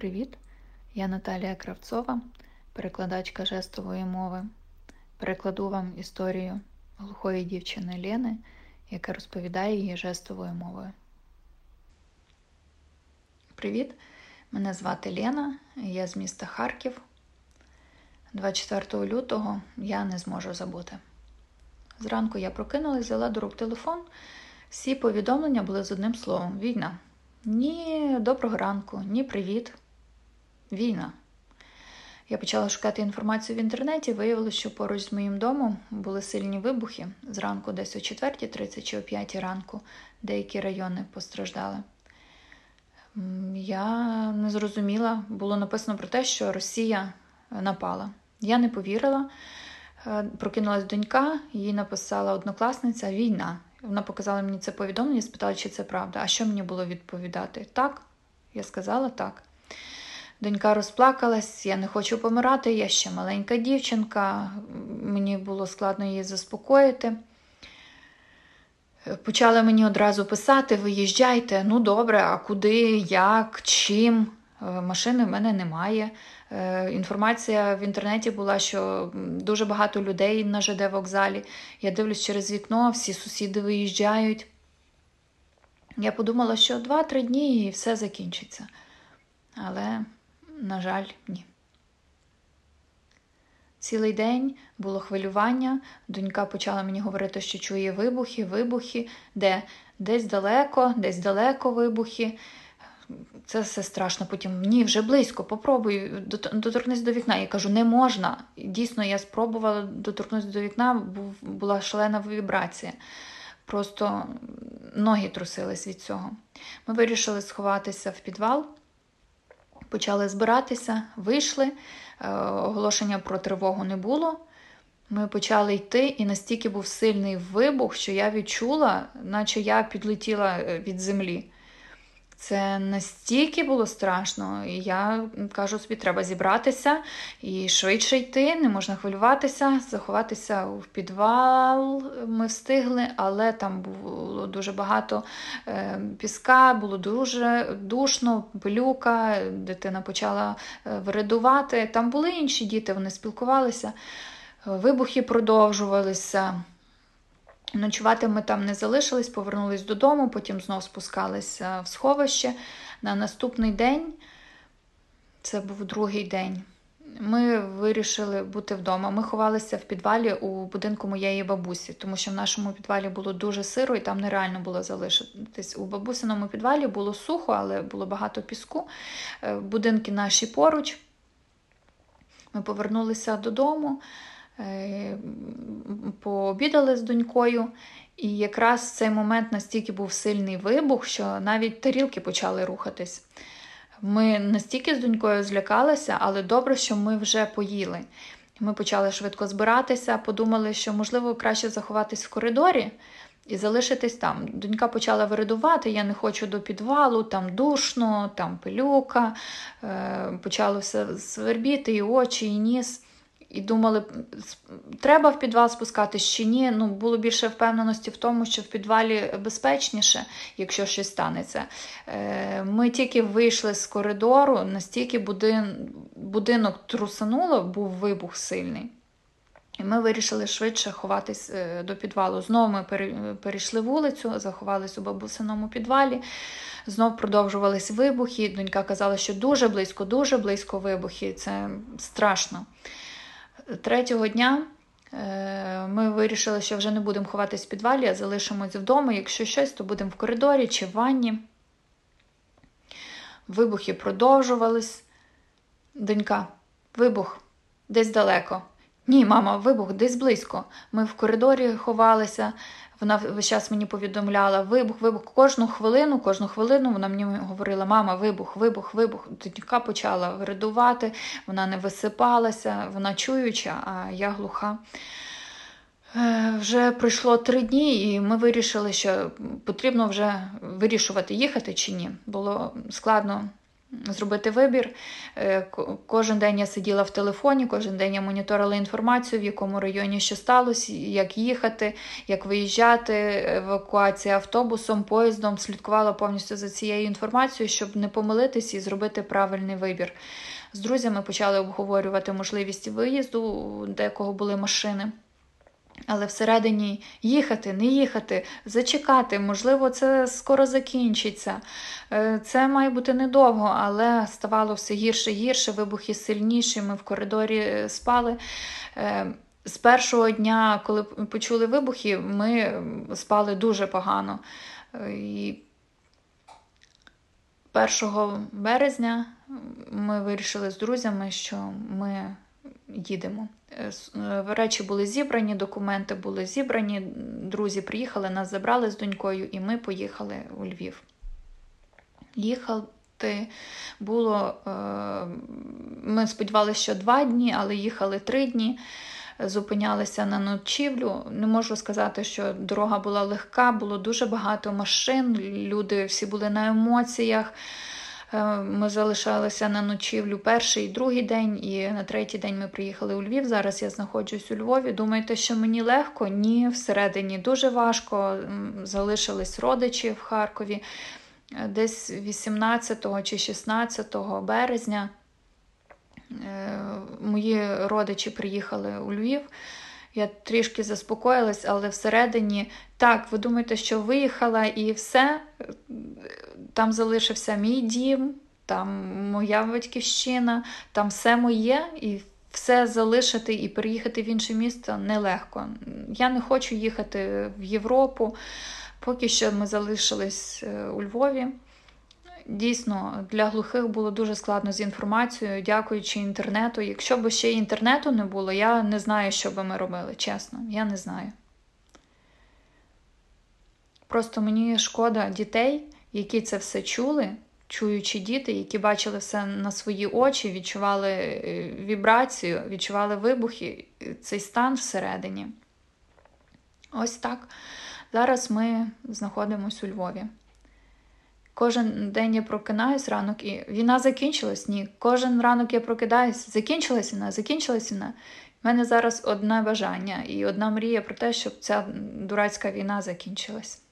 Привіт! Я Наталія Кравцова, перекладачка жестової мови. Перекладу вам історію глухої дівчини Лени, яка розповідає її жестовою мовою. Привіт! Мене звати Лена, я з міста Харків. 24 лютого я не зможу забути. Зранку я прокинулась, взяла до рук телефон. Всі повідомлення були з одним словом війна. Ні доброго ранку, ні привіт. Війна. Я почала шукати інформацію в інтернеті, виявилося, що поруч з моїм домом були сильні вибухи. Зранку, десь о 4.30 чи о 5 ранку, деякі райони постраждали. Я не зрозуміла, було написано про те, що Росія напала. Я не повірила. Е, прокинулась донька, їй написала однокласниця Війна. Вона показала мені це повідомлення, спитала, чи це правда. А що мені було відповідати? Так, я сказала так. Донька розплакалась, я не хочу помирати, я ще маленька дівчинка, мені було складно її заспокоїти. Почали мені одразу писати: виїжджайте, ну добре, а куди, як, чим? Е, машини в мене немає. Е, інформація в інтернеті була, що дуже багато людей на ЖД вокзалі. Я дивлюсь через вікно, всі сусіди виїжджають. Я подумала, що 2-3 дні і все закінчиться. Але, на жаль, ні. Цілий день було хвилювання. Донька почала мені говорити, що чує вибухи, вибухи, де десь далеко, десь далеко вибухи. Це все страшно. Потім ні, вже близько, попробуй, доторкнись до вікна. Я кажу, не можна. Дійсно, я спробувала доторкнутися до вікна, була шалена вібрація. Просто ноги трусились від цього. Ми вирішили сховатися в підвал, почали збиратися, вийшли, е, оголошення про тривогу не було. Ми почали йти, і настільки був сильний вибух, що я відчула, наче я підлетіла е, від землі. Це настільки було страшно, і я кажу собі, треба зібратися і швидше йти, не можна хвилюватися, заховатися в підвал. Ми встигли, але там було дуже багато е, піска, було дуже душно, пилюка, дитина почала е, виридувати. Там були інші діти, вони спілкувалися, вибухи продовжувалися. Ночувати ми там не залишились, повернулись додому, потім знов спускалися в сховище. На наступний день, це був другий день, ми вирішили бути вдома. Ми ховалися в підвалі у будинку моєї бабусі, тому що в нашому підвалі було дуже сиро і там нереально було залишитись. У бабусиному підвалі було сухо, але було багато піску. Е, будинки наші поруч. Ми повернулися додому. Е, пообідали з донькою, і якраз в цей момент настільки був сильний вибух, що навіть тарілки почали рухатись. Ми настільки з донькою злякалися, але добре, що ми вже поїли. Ми почали швидко збиратися, подумали, що, можливо, краще заховатись в коридорі і залишитись там. Донька почала виридувати, я не хочу до підвалу, там душно, там пилюка, е, почало все свербіти, і очі, і ніс і думали, треба в підвал спускатись чи ні. Ну, Було більше впевненості в тому, що в підвалі безпечніше, якщо щось станеться. Е, ми тільки вийшли з коридору, настільки будин... будинок трусануло, був вибух сильний. І ми вирішили швидше ховатись е, до підвалу. Знову ми перейшли вулицю, заховались у бабусиному підвалі. Знов продовжувались вибухи. Донька казала, що дуже близько, дуже близько вибухи. Це страшно. Третього дня е, ми вирішили, що вже не будемо ховатись в підвалі, а залишимось вдома. Якщо щось, то будемо в коридорі чи в ванні. Вибухи продовжувались. Донька, вибух десь далеко. Ні, мама, вибух десь близько. Ми в коридорі ховалися, вона весь час мені повідомляла вибух, вибух. Кожну хвилину, кожну хвилину вона мені говорила, мама, вибух, вибух, вибух. Донька почала виридувати, вона не висипалася, вона чуюча, а я глуха. Е, вже пройшло три дні, і ми вирішили, що потрібно вже вирішувати, їхати чи ні. Було складно зробити вибір. Е, кожен день я сиділа в телефоні, кожен день я моніторила інформацію, в якому районі що сталося, як їхати, як виїжджати, евакуація автобусом, поїздом, слідкувала повністю за цією інформацією, щоб не помилитись і зробити правильний вибір. З друзями почали обговорювати можливість виїзду, у декого були машини. Але всередині їхати, не їхати, зачекати, можливо, це скоро закінчиться. Е, це має бути недовго, але ставало все гірше гірше, вибухи сильніші. Ми в коридорі е, спали. Е, з першого дня, коли почули вибухи, ми спали дуже погано. І 1 березня ми вирішили з друзями, що ми їдемо. Е, е, речі були зібрані, документи були зібрані, друзі приїхали, нас забрали з донькою, і ми поїхали у Львів. Їхати було, е, ми сподівалися, що два дні, але їхали три дні. Зупинялися на ночівлю. Не можу сказати, що дорога була легка, було дуже багато машин, люди всі були на емоціях. Е, ми залишалися на ночівлю перший і другий день, і на третій день ми приїхали у Львів. Зараз я знаходжусь у Львові. Думаєте, що мені легко? Ні, всередині дуже важко. Залишились родичі в Харкові. Е, десь 18 чи 16 березня е, мої родичі приїхали у Львів. Я трішки заспокоїлась, але всередині так, ви думаєте, що виїхала і все, там залишився мій дім, там моя батьківщина, там все моє, і все залишити і переїхати в інше місто нелегко. Я не хочу їхати в Європу. Поки що ми залишились е, у Львові. Дійсно, для глухих було дуже складно з інформацією, дякуючи інтернету. Якщо б ще інтернету не було, я не знаю, що би ми робили. Чесно, я не знаю. Просто мені шкода дітей, які це все чули, чуючи діти, які бачили все на свої очі, відчували е, вібрацію, відчували вибухи, цей стан всередині. Ось так. Зараз ми знаходимося у Львові. Кожен день я прокинаюсь ранок і війна закінчилась? Ні. Кожен ранок я прокидаюсь, закінчилась війна, закінчилась війна. У мене зараз одне бажання і одна мрія про те, щоб ця дурацька війна закінчилась.